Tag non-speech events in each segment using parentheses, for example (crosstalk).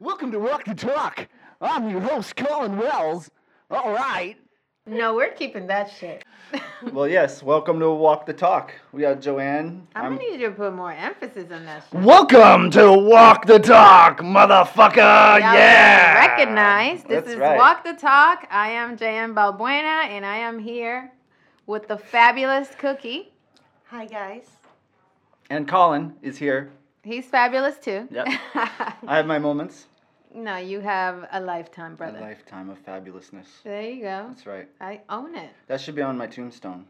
Welcome to Walk the Talk. I'm your host, Colin Wells. All right. No, we're keeping that shit. (laughs) Well, yes. Welcome to Walk the Talk. We got Joanne. I'm I'm- gonna need you to put more emphasis on that shit. Welcome to Walk the Talk, motherfucker. Y'all yeah. Recognize this That's is right. Walk the Talk. I am JM Balbuena, and I am here with the fabulous Cookie. Hi guys. and Colin is here. He's fabulous too. Yep. (laughs) I have my moments. no, you have a lifetime, A brother. lifetime of fabulousness. There you go. That's right. I own it. That should be on my tombstone.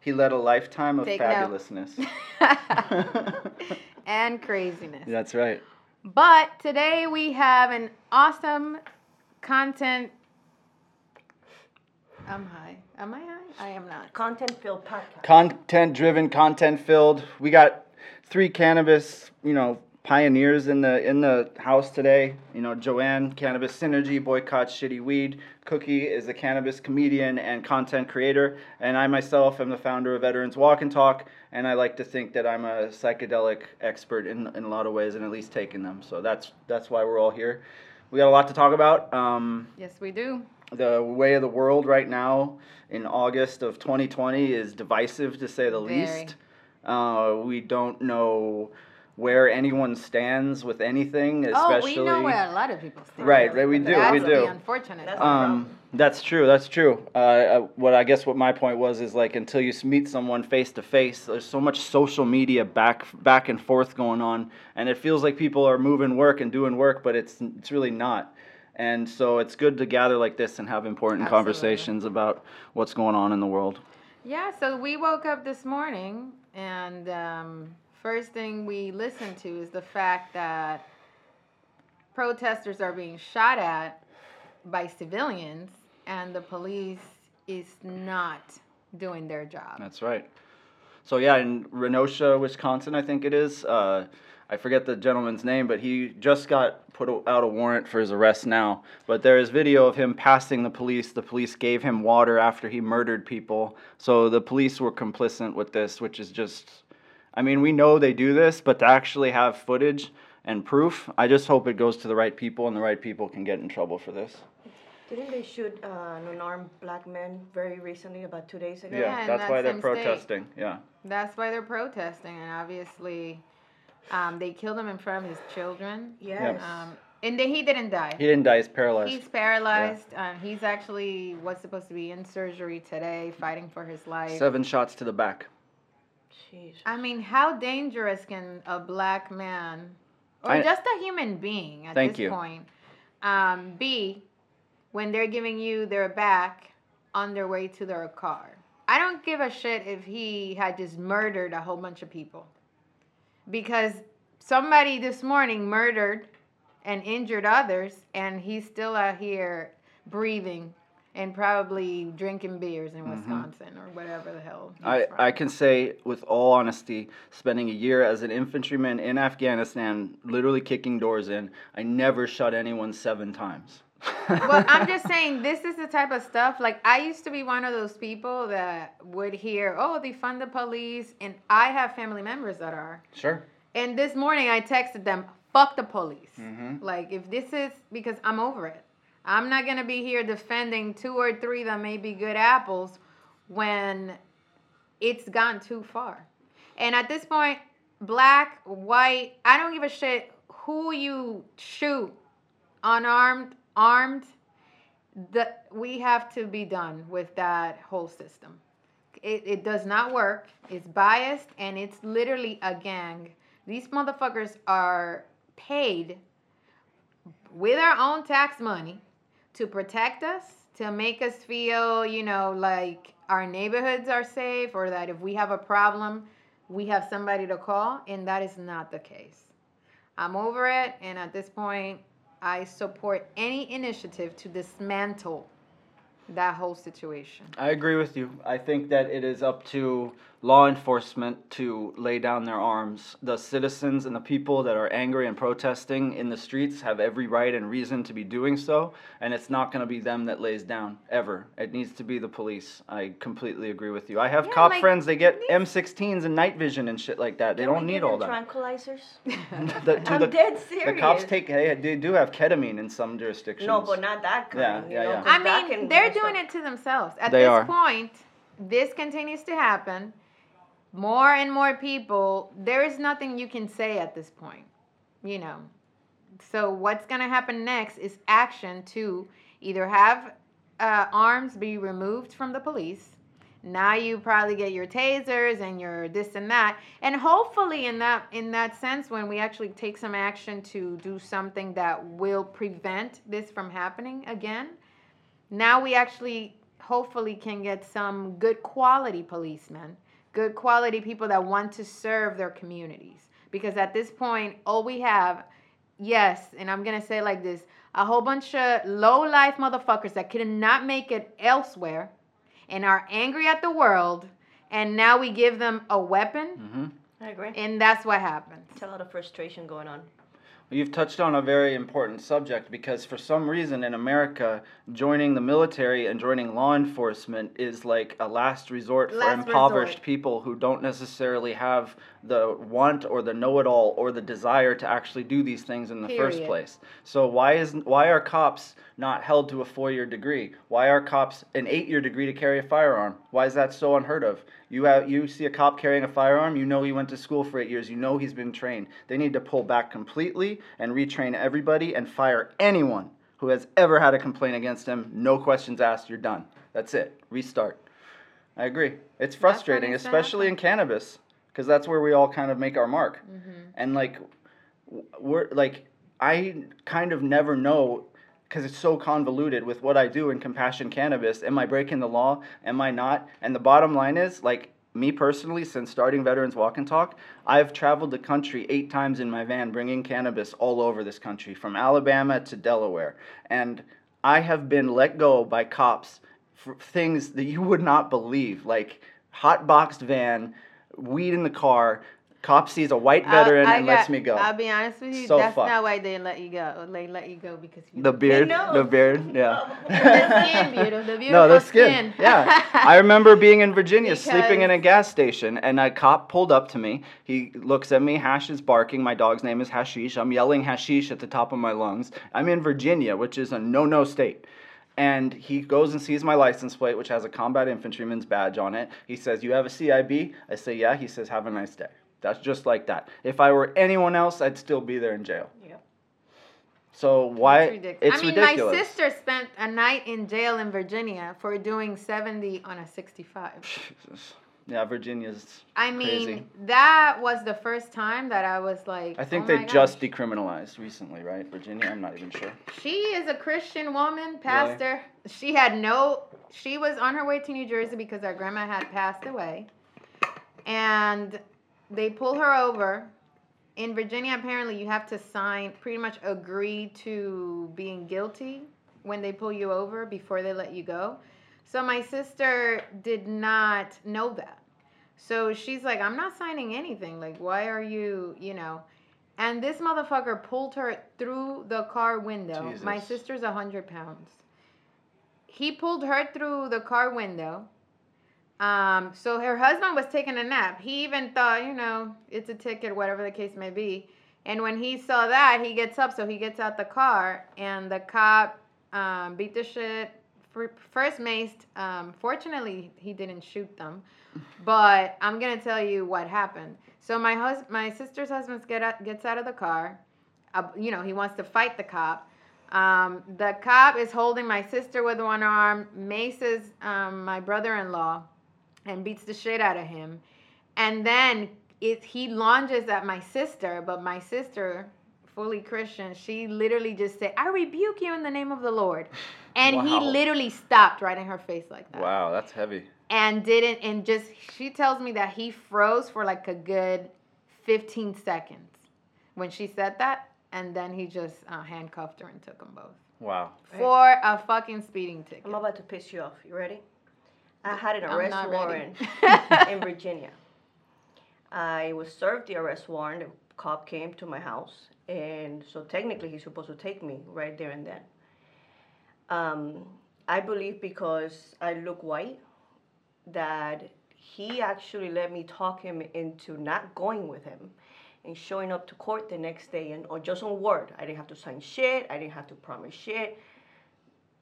He led a lifetime of Take fabulousness. (laughs) (laughs) and craziness. That's right. But today we have an awesome content. I'm high. Am I high? I am not. Content filled podcast. Content driven, content filled. We got three cannabis, you know, pioneers in the in the house today. You know, Joanne, cannabis synergy, boycott shitty weed. Cookie is a cannabis comedian and content creator, and I myself am the founder of Veterans Walk and Talk. And I like to think that I'm a psychedelic expert in, in a lot of ways, and at least taking them. So that's that's why we're all here. We got a lot to talk about. Um, Yes, we do. the way of the world right now in August of 2020 is divisive to say the Very. least. Uh, we don't know where anyone stands with anything, especially. Oh, we know where a lot of people stand. Right, right, we do, That's we the do. unfortunate. That's. Um, that's true. That's true. Uh, uh, what I guess what my point was is like until you meet someone face to face, there's so much social media back back and forth going on, and it feels like people are moving work and doing work, but it's it's really not. And so it's good to gather like this and have important Absolutely. conversations about what's going on in the world. Yeah, so we woke up this morning, and um, first thing we listen to is the fact that protesters are being shot at by civilians, and the police is not doing their job. That's right. So yeah, in Kenosha, Wisconsin, I think it is. Uh, I forget the gentleman's name, but he just got put out a warrant for his arrest now. But there is video of him passing the police. The police gave him water after he murdered people. So the police were complicit with this, which is just. I mean, we know they do this, but to actually have footage and proof, I just hope it goes to the right people and the right people can get in trouble for this. Didn't they shoot uh, an unarmed black man very recently, about two days ago? Yeah, in that's that why they're same state. protesting. Yeah. That's why they're protesting, and obviously, um, they killed him in front of his children. Yes. Um, and then he didn't die. He didn't die, he's paralyzed. He's paralyzed. Um, he's actually was supposed to be in surgery today, fighting for his life. Seven shots to the back. Jeez. I mean, how dangerous can a black man, or I- just a human being at Thank this you. point, um, be when they're giving you their back on their way to their car? I don't give a shit if he had just murdered a whole bunch of people, because somebody this morning murdered and injured others, and he's still out here breathing. And probably drinking beers in Wisconsin or whatever the hell. Mm-hmm. I, from. I can say with all honesty, spending a year as an infantryman in Afghanistan, literally kicking doors in, I never shot anyone seven times. Well, I'm (laughs) just saying this is the type of stuff. Like I used to be one of those people that would hear, "Oh, they fund the police," and I have family members that are. Sure. And this morning I texted them, "Fuck the police." Mhm. Like if this is because I'm over it. I'm not gonna be here defending two or three that may be good apples when it's gone too far. And at this point, black, white, I don't give a shit who you shoot, unarmed, armed. The, we have to be done with that whole system. It, it does not work. It's biased and it's literally a gang. These motherfuckers are paid with our own tax money to protect us, to make us feel, you know, like our neighborhoods are safe or that if we have a problem, we have somebody to call. And that is not the case. I'm over it. And at this point, I support any initiative to dismantle that whole situation. I agree with you. I think that it is up to law enforcement to lay down their arms. The citizens and the people that are angry and protesting in the streets have every right and reason to be doing so, and it's not going to be them that lays down ever. It needs to be the police. I completely agree with you. I have Yeah, cop like, friends, they get these- M16s and night vision and shit like that. They don't need all them that. Tranquilizers? (laughs) The, (laughs) dude, I'm the, dead serious. the cops take they, they do have ketamine in some jurisdictions. No, but not that kind. Yeah, you yeah, know, I mean, they're doing up- it to themselves. At They this are. point, this continues to happen. More and more people, there is nothing you can say at this point, you know. So, what's going to happen next is action to either have uh, arms be removed from the police. Now you probably get your tasers and your this and that, and hopefully, in that in that sense, when we actually take some action to do something that will prevent this from happening again, now we actually hopefully can get some good quality policemen, good quality people that want to serve their communities. Because at this point, all we have, yes, and I'm gonna say like this, a whole bunch of low life motherfuckers that could not make it elsewhere and are angry at the world, and now we give them a weapon, hmm I agree. and that's what happens. It's a lot of frustration going on. You've touched on a very important subject because for some reason in America, joining the military and joining law enforcement is like a last resort for impoverished resort. people who don't necessarily have the want or the know-it-all or the desire to actually do these things in the first place. So why is why are cops not held to a four-year degree? Why are cops an eight-year degree to carry a firearm? Why is that so unheard of? You have you see a cop carrying a firearm, you know he went to school for eight years, you know he's been trained. They need to pull back completely and retrain everybody and fire anyone who has ever had a complaint against him. No questions asked, you're done. That's it. Restart. I agree. It's frustrating, especially in cannabis, because that's where we all kind of make our mark. Mm-hmm. And like, we're like, I kind of never know because it's so convoluted with what I do in compassion cannabis. Am I breaking the law? Am I not? And the bottom line is, like, me personally, since starting Veterans Walk and Talk, I've traveled the country eight times in my van bringing cannabis all over this country, from Alabama to Delaware. And I have been let go by cops for things that you would not believe, like hot boxed van, weed in the car. Cop sees a white veteran I'll- I and lets me go. I'll be honest with you. So that's fucked. not why they let you go. They let you go because you The beard, the beard, yeah. (laughs) the skin, beautiful, the beautiful (laughs) no, the skin. yeah. I (laughs) remember being in Virginia, sleeping in a gas station, and a cop pulled up to me. He looks at me, Hash is barking. My dog's name is Hashish. I'm yelling Hashish at the top of my lungs. I'm in Virginia, which is a no no state. And he goes and sees my license plate, which has a combat infantryman's badge on it. He says, You have a CIB? I say, Yeah. He says, Have a nice day. That's just like that. If I were anyone else, I'd still be there in jail. Yep. So why? It's ridiculous. It's I mean, ridiculous. my sister spent a night in jail in Virginia for doing 70 on a 65. (laughs) Jesus. Yeah, Virginia's. I mean, Crazy. that was the first time that I was like, I think oh they just gosh. decriminalized recently, right? Virginia, I'm not even sure. She is a Christian woman, pastor. She had no. She was on her way to New Jersey because our grandma had passed away, and they pull her over. In Virginia, apparently, you have to sign, pretty much agree to being guilty when they pull you over before they let you go. So my sister did not know that. So she's like, I'm not signing anything. Like, why are you, you know? And this motherfucker pulled her through the car window. My Jesus. sister's 100 pounds. He pulled her through the car window. Um, so her husband was taking a nap. He even thought, you know, it's a ticket, whatever the case may be. And when he saw that, he gets up. So he gets out the car, and the cop um, beat the shit. Fir- First maced. Um, fortunately, he didn't shoot them. But I'm gonna tell you what happened. So my hus- my sister's husband get out, gets out of the car. Uh, you know, he wants to fight the cop. Um, the cop is holding my sister with one arm, maces um, my brother-in-law, and beats the shit out of him. And then it, he lunges at my sister, but my sister, fully Christian, she literally just said, "I rebuke you in the name of the Lord," (laughs) and he literally stopped right in her face like that Wow, that's heavy. and didn't and just she tells me that he froze for like a good 15 seconds when she said that and then he just uh, handcuffed her and took them both Wow. for a fucking speeding ticket I'm about to piss you off. You ready? I had an arrest warrant (laughs) in Virginia. I was served the arrest warrant. Cop came to my house, and so technically he's supposed to take me right there and then. Um, I believe because I look white, that he actually let me talk him into not going with him and showing up to court the next day and or just on word. I didn't have to sign shit. I didn't have to promise shit.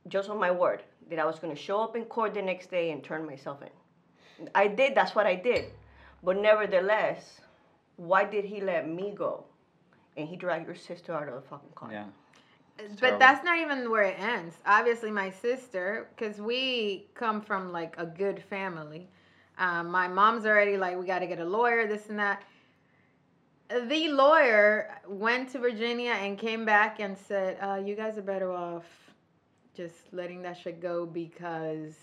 Just on my word that I was gonna show up in court the next day and turn myself in. I did. That's what I did. But nevertheless, why did he let me go? And he dragged your sister out of the fucking car. Yeah. but terrible. that's not even where it ends. Obviously, my sister, because we come from like a good family. Um, my mom's already like, we got to get a lawyer, this and that. The lawyer went to Virginia and came back and said, uh, "You guys are better off just letting that shit go because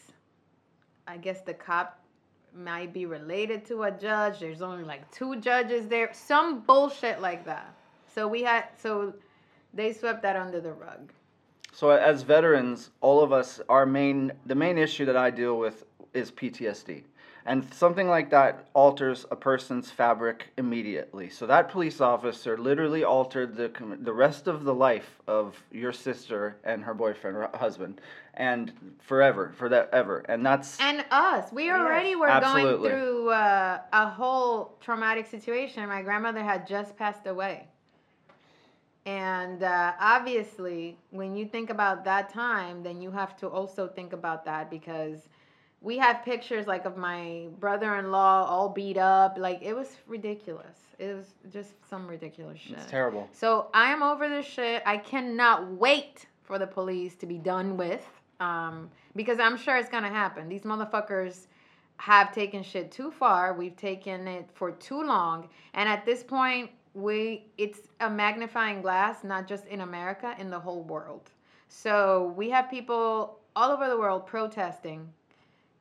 I guess the cop might be related to a judge. There's only like two judges there, some bullshit like that." So we had so they swept that under the rug. So as veterans, all of us, our main, the main issue that I deal with is PTSD. And something like that alters a person's fabric immediately. So that police officer literally altered the, the rest of the life of your sister and her boyfriend or husband, and forever, for that ever. And that's And us, we already were Absolutely. going through uh, a whole traumatic situation. My grandmother had just passed away. And uh, obviously, when you think about that time, then you have to also think about that because we have pictures like of my brother-in-law all beat up. Like it was ridiculous. It was just some ridiculous shit. it's terrible. So I am over this shit. I cannot wait for the police to be done with. Um, because I'm sure it's gonna happen. These motherfuckers have taken shit too far. We've taken it for too long. And at this point, we it's a magnifying glass, not just in America, in the whole world. So we have people all over the world protesting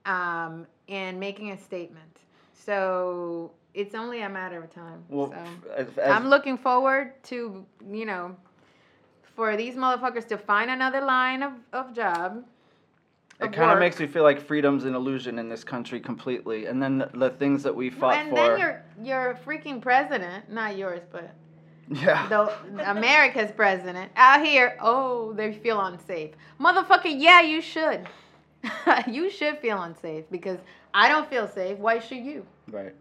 um, and making a statement. So it's only a matter of time. Well, so. as, as, I'm looking forward to, you know, for these motherfuckers to find another line of, of job. it kind of makes me feel like freedom's an illusion in this country completely. And then the, the things that we fought and for. And then you're you're freaking president, not yours, but (laughs) yeah. the America's president out here. Oh, they feel unsafe, motherfucker. Yeah, you should. (laughs) you should feel unsafe because I don't feel safe. Why should you? Right.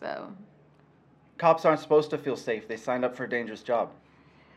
So, Cops aren't supposed to feel safe. They signed up for a dangerous job.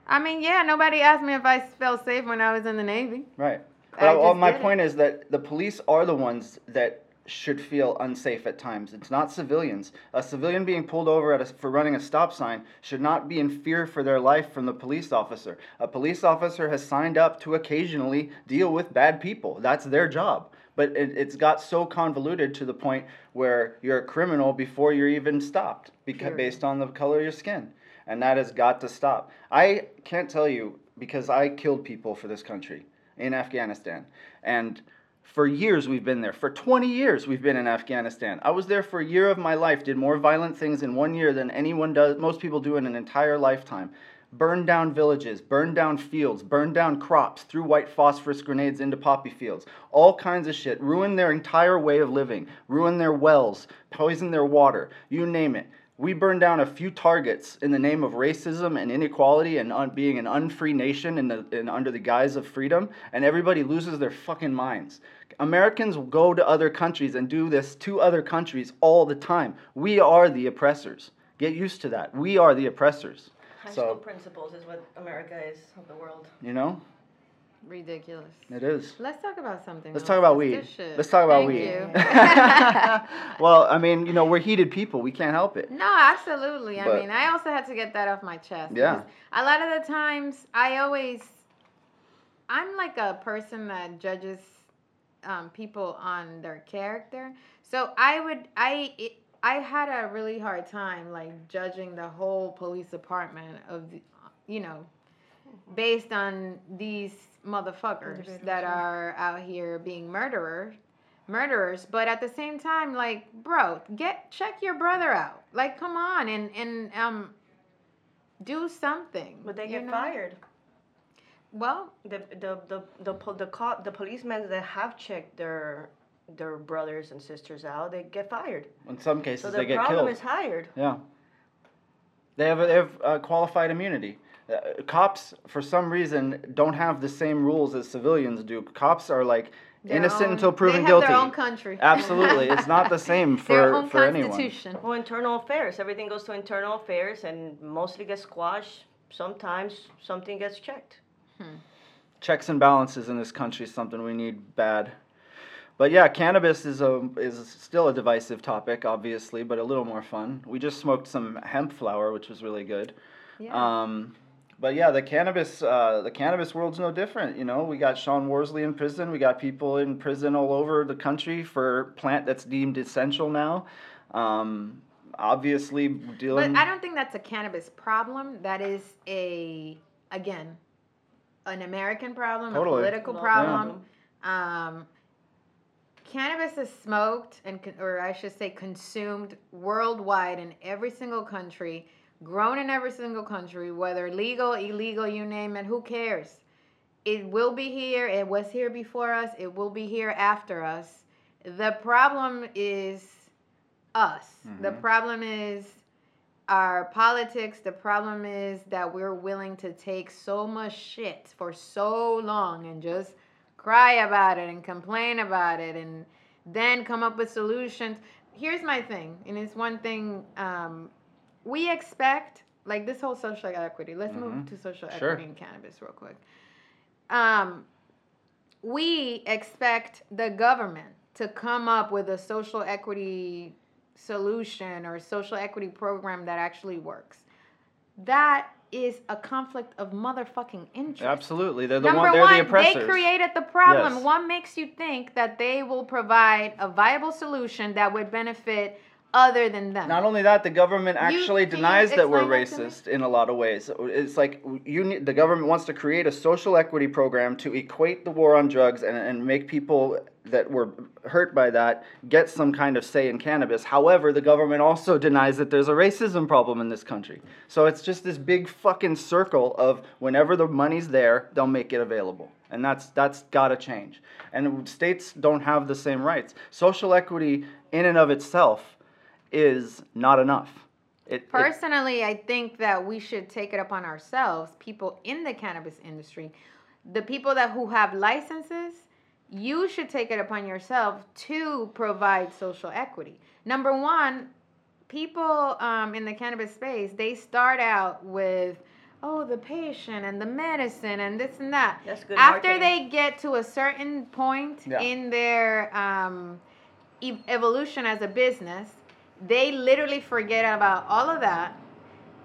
I mean, yeah, nobody asked me if I felt safe when I was in the Navy. Right. I But all, just my point is that the police are the ones that should feel unsafe at times. It's not civilians. A civilian being pulled over at a, for running a stop sign should not be in fear for their life from the police officer. A police officer has signed up to occasionally deal with bad people. That's their job. But it, it's got so convoluted to the point where you're a criminal before you're even stopped because Period. based on the color of your skin. And that has got to stop. I can't tell you because I killed people for this country in Afghanistan. And for years we've been there. For 20 years we've been in Afghanistan. I was there for a year of my life, did more violent things in one year than anyone does, most people do in an entire lifetime. Burned down villages, burned down fields, burned down crops, threw white phosphorus grenades into poppy fields. All kinds of shit. Ruined their entire way of living, ruined their wells, poisoned their water, you name it. We burned down a few targets in the name of racism and inequality and un- being an unfree nation in the, in, under the guise of freedom, and everybody loses their fucking minds. Americans will go to other countries and do this to other countries all the time. We are the oppressors. Get used to that. We are the oppressors. High So- school principles is what America is of the world. You know? Ridiculous. It is. Let's talk about something. Let's else. talk about weed. Let's talk about Thank weed. (laughs) well, I mean, you know, we're heated people. We can't help it. no, absolutely. I mean, I also had to get that off my chest. Yeah. A lot of the times, I always, I'm like a person that judges um, people on their character. So I would, I, it, I had a really hard time like judging the whole police department of, the, you know, based on these motherfuckers that are out here being murderers murderers but at the same time like bro get check your brother out like come on and and um do something But they get know? fired. well The the the the, po- the cop the policemen that have checked their their brothers and sisters out, they get fired. In some cases, So they the get problem killed. is hired. Yeah. They have they have uh, qualified immunity. Uh, cops, for some reason, don't have the same rules as civilians do. Cops are like Their innocent own- until proven they have guilty. Their own country. Absolutely, it's not the (laughs) same their for own for anyone. constitution. Well, internal affairs. Everything goes to internal affairs and mostly gets squashed. Sometimes something gets checked. Checks and balances in this country is something we need bad. But yeah, cannabis is a is still a divisive topic, obviously, but a little more fun. We just smoked some hemp flower, which was really good. Yeah. Um, but yeah, the cannabis uh, the cannabis world's no different. You know, we got Sean Worsley in prison. We got people in prison all over the country for plant that's deemed essential now. Um, obviously, dealing. But I don't think that's a cannabis problem. That is a again an American problem, Totally. a political No problem. Um, cannabis is smoked and, or I should say, consumed worldwide in every single country, grown in every single country, whether legal, illegal, you name it. Who cares? It will be here. It was here before us. It will be here after us. The problem is us. The problem is our politics. The problem is that we're willing to take so much shit for so long and just cry about it and complain about it and then come up with solutions. Here's my thing, and it's one thing um, we expect, like this whole social equity. Let's move to social Sure. equity in cannabis real quick. Um, we expect the government to come up with a social equity solution or social equity program that actually works. That is a conflict of motherfucking interest. Absolutely, they're the Number one. They're one, the oppressors. they created the problem. Yes. What makes you think that they will provide a viable solution that would benefit other than them? Not only that, the government actually you denies that we're that racist in a lot of ways. It's like you need, the government wants to create a social equity program to equate the war on drugs and, and make people that were hurt by that get some kind of say in cannabis. However, the government also denies that there's a racism problem in this country. So it's just this big fucking circle of whenever the money's there, they'll make it available. And that's that's got to change. And states don't have the same rights. Social equity in and of itself is not enough. It, it- Personally, I think that we should take it upon ourselves, people in the cannabis industry, the people that who have licenses, you should take it upon yourself to provide social equity. Number one, people um, in the cannabis space, they start out with, oh, the patient and the medicine and this and that. That's good After marketing. they get to a certain point Yeah. in their um, e- evolution as a business, they literally forget about all of that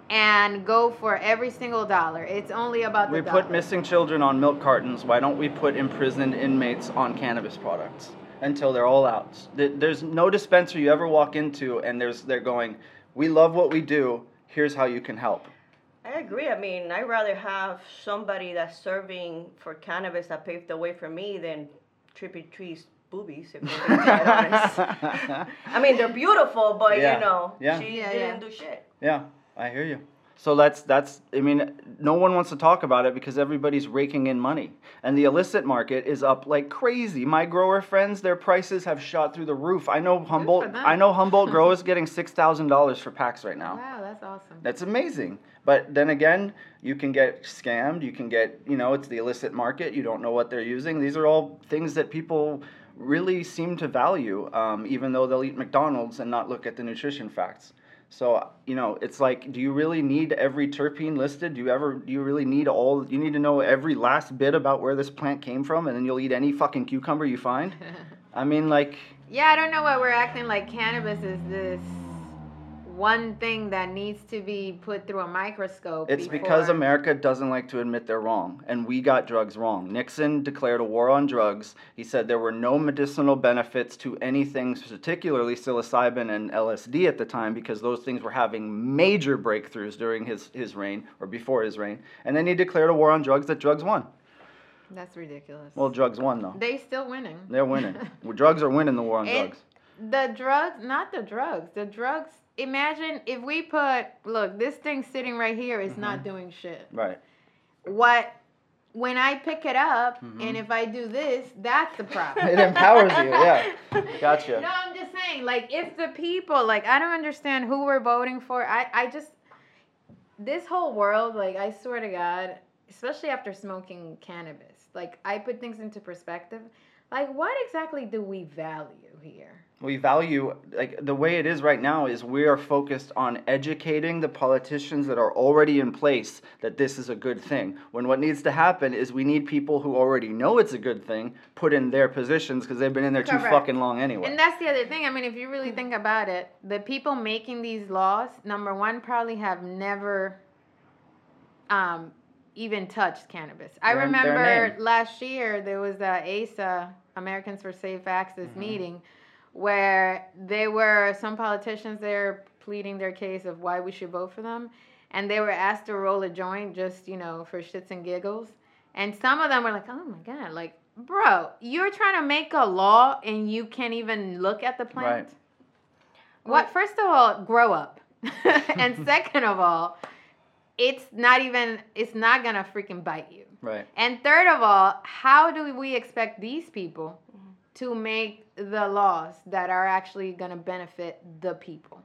and go for every single dollar. It's only about the we dollar. put missing children on milk cartons. Why don't we put imprisoned inmates on cannabis products until they're all out? There's no dispenser you ever walk into and there's they're going, "We love what we do. Here's how you can help." I agree. I mean, I'd rather have somebody that's serving for cannabis that paved the way for me than Trippy Tree's boobies. If we're being quite honest. I mean, they're beautiful, but Yeah. you know, Yeah. she Yeah, didn't yeah. do shit. Yeah, I hear you. So that's that's I mean, no one wants to talk about it because everybody's raking in money. And the illicit market is up like crazy. My grower friends, their prices have shot through the roof. I know Humboldt. I know Humboldt (laughs) growers getting six thousand dollars for packs right now. Wow, that's awesome. That's amazing. But then again, you can get scammed. You can get, you know, it's the illicit market. You don't know what they're using. These are all things that people really seem to value, um, even though they'll eat McDonald's and not look at the nutrition facts. So, you know, it's like, do you really need every terpene listed? Do you ever, do you really need all, you need to know every last bit about where this plant came from and then you'll eat any fucking cucumber you find? (laughs) I mean, like, Yeah, I don't know why we're acting like cannabis is this one thing that needs to be put through a microscope. It's because America doesn't like to admit they're wrong, and we got drugs wrong. Nixon declared a war on drugs. He said there were no medicinal benefits to anything, particularly psilocybin and LSD at the time, because those things were having major breakthroughs during his, his reign or before his reign. And then he declared a war on drugs that drugs won. That's ridiculous. Well, drugs won though. They're still winning. They're winning. (laughs) Well, drugs are winning the war on It- drugs. The drugs, not the drugs. The drugs. Imagine if we put look, this thing sitting right here is not Mm-hmm. doing shit. Right. What when I pick it up Mm-hmm. and if I do this, that's the problem. (laughs) It empowers you. Yeah. (laughs) Gotcha. No, I'm just saying, like, if the people, like, I don't understand who we're voting for. I, I just, this whole world, like, I swear to God, especially after smoking cannabis, like, I put things into perspective. Like, what exactly do we value here? We value like the way it is right now is we are focused on educating the politicians that are already in place that this is a good thing. When what needs to happen is we need people who already know it's a good thing put in their positions because they've been in there too fucking long anyway. And that's the other thing. I mean, if you really think about it, the people making these laws, number one, probably have never um, even touched cannabis. I Their- their remember name. last year there was a ASA, Americans for Safe Access Mm-hmm. meeting, where they were some politicians there pleading their case of why we should vote for them, and they were asked to roll a joint just you know for shits and giggles, and some of them were like, "Oh my god, like." Bro, you're trying to make a law and you can't even look at the plant. Right. What? First of all, grow up, (laughs) and second of all, it's not even. It's not gonna freaking bite you. right. And third of all, how do we expect these people to make the laws that are actually gonna benefit the people?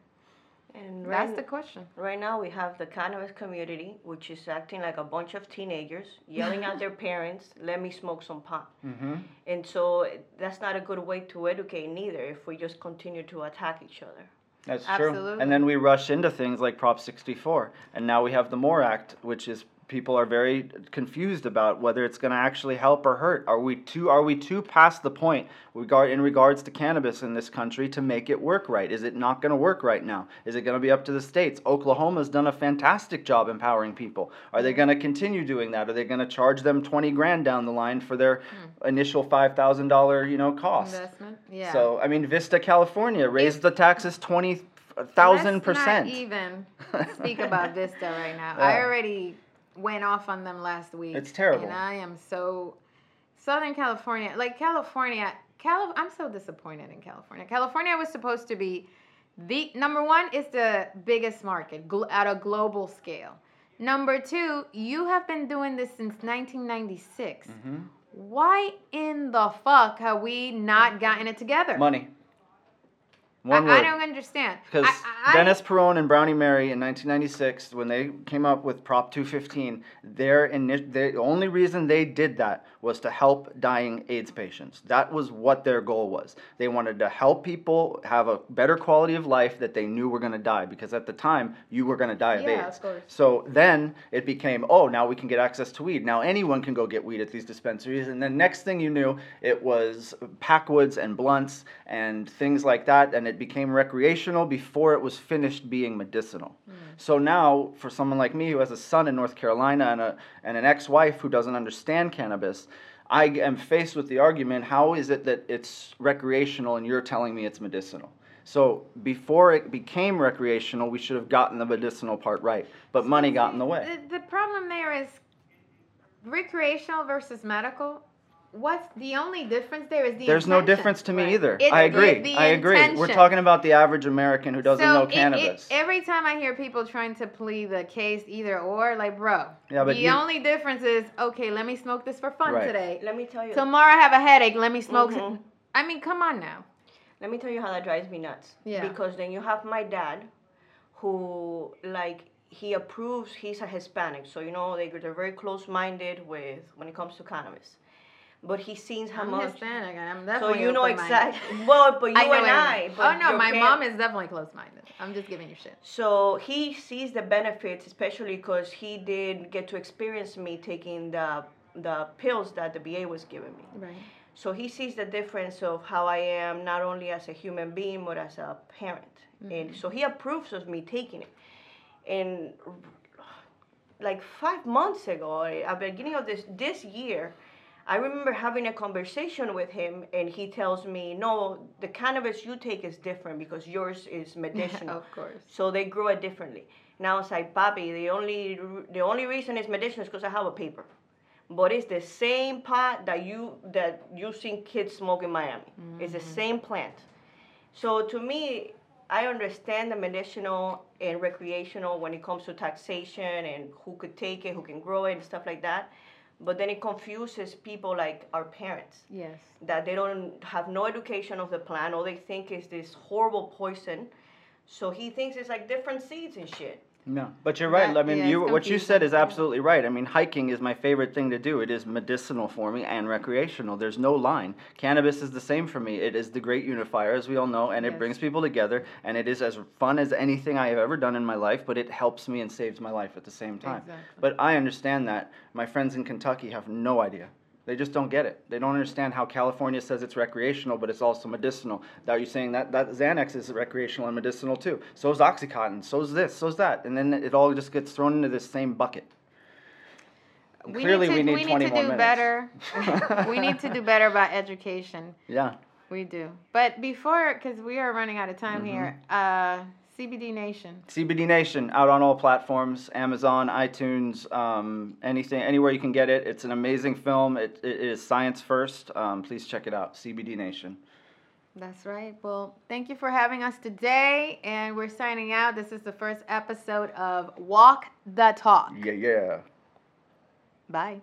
And That's the question. right now we have the cannabis community, which is acting like a bunch of teenagers, yelling at their (laughs) parents, "Let me smoke some pot." Mm-hmm. And so that's not a good way to educate neither. If we just continue to attack each other. That's true. Absolutely. And then we rush into things like Prop 64. And now we have the MORE Act, which is people are very confused about whether it's going to actually help or hurt. Are we too are we too past the point regard in regards to cannabis in this country to make it work right? Is it not going to work right now? Is it going to be up to the states? Oklahoma's done a fantastic job empowering people. Are they going to continue doing that? Are they going to charge them 20 grand down the line for their hmm. initial $5,000, you know, cost? Investment. Yeah. So I mean, Vista, California raised the taxes twenty thousand Let's percent. Not even (laughs) speak about Vista right now. Yeah. I already went off on them last week. It's terrible. And I am so Southern California, like California, Cal. I'm so disappointed in California. California was supposed to be the number one is the biggest market gl- at a global scale. Number two, you have been doing this since 1996. Mm-hmm. Why in the fuck have we not gotten it together? Money. I, One I word. don't understand. Because I- I- Dennis Peron and Brownie Mary in 1996, when they came up with Prop 215, their ini- the only reason they did that was to help dying AIDS patients. That was what their goal was. They wanted to help people have a better quality of life that they knew were going to die, because at the time you were going to die of Yeah, AIDS. of course. So then it became, oh, now we can get access to weed. Now anyone can go get weed at these dispensaries. And then next thing you knew, it was packwoods and blunts and things like that. And it became recreational before it was finished being medicinal. Hmm. So now, for someone like me who has a son in North Carolina and, a, and an ex wife who doesn't understand cannabis, I am faced with the argument how is it that it's recreational and you're telling me it's medicinal? So before it became recreational, we should have gotten the medicinal part right, but money got in the way. The, the problem there is recreational versus medical. What's the only difference there is the There's no difference to me Right. either. It's I agree. the I agree. We're talking about the average American who doesn't so know it- it- cannabis. every time I hear people trying to plead the case either or, like, bro, Yeah, but the you- only difference is okay. Let me smoke this for fun Right. today. Let me tell you. Tomorrow I have a headache. Let me smoke. Mhm. (laughs) I mean, come on now. Let me tell you how that drives me nuts. Yeah. Because then you have my dad, who like he approves. He's a Hispanic, so you know they they're very close-minded with when it comes to cannabis. But he sees how I'm much. Hispanic. I'm So you know exactly. Well, but you I and I. But oh no, my mom is definitely close-minded. I'm just giving you shit. So he sees the benefits, especially because he did get to experience me taking the the pills that the VA was giving me. Right. So he sees the difference of how I am not only as a human being but as a parent, and mm-hmm. so he approves of me taking it. And like five months ago, at the beginning of this this year, I remember having a conversation with him, and he tells me, "No, the cannabis you take is different because yours is (laughs) medicinal." of course. So they grow it differently. Now it's like, Papi, the only the only reason it's medicinal is because I have a paper. But it's the same pot that you that you seen kids smoke in Miami. It's the mm-hmm. same plant. So to me, I understand the medicinal and recreational when it comes to taxation and who could take it, who can grow it, and stuff like that. But then it confuses people like our parents Yes. that they don't have no education of the plant. All they think is this horrible poison. So he thinks it's like different seeds and shit. No, but you're right. That- I mean, yeah, you what you said is absolutely right. I mean, hiking is my favorite thing to do. It is medicinal for me and recreational. There's no line. Cannabis is the same for me. It is the great unifier, as we all know, and it brings people together. And it is as fun as anything I have ever done in my life. But it helps me and saves my life at the same time. Exactly. But I understand that. My friends in Kentucky have no idea. They just don't get it. They don't understand how California says it's recreational, but it's also medicinal. Now you're saying that that Xanax is recreational and medicinal too. So is OxyContin. So is this. So is that. And then it all just gets thrown into this same bucket. We clearly, need to, we need we 20 need to do minutes. better. (laughs) we need to do better about education. Yeah. We do. But before, because we are running out of time Mm-hmm. here, uh, CBD Nation. CBD Nation out on all platforms: Amazon, iTunes, um, anything, anywhere you can get it. It's an amazing film. It, it is science first. Um, please check it out. CBD Nation. That's right. Well, thank you for having us today. And we're signing out. This is the first episode of Walk the Talk. Yeah, yeah. Bye.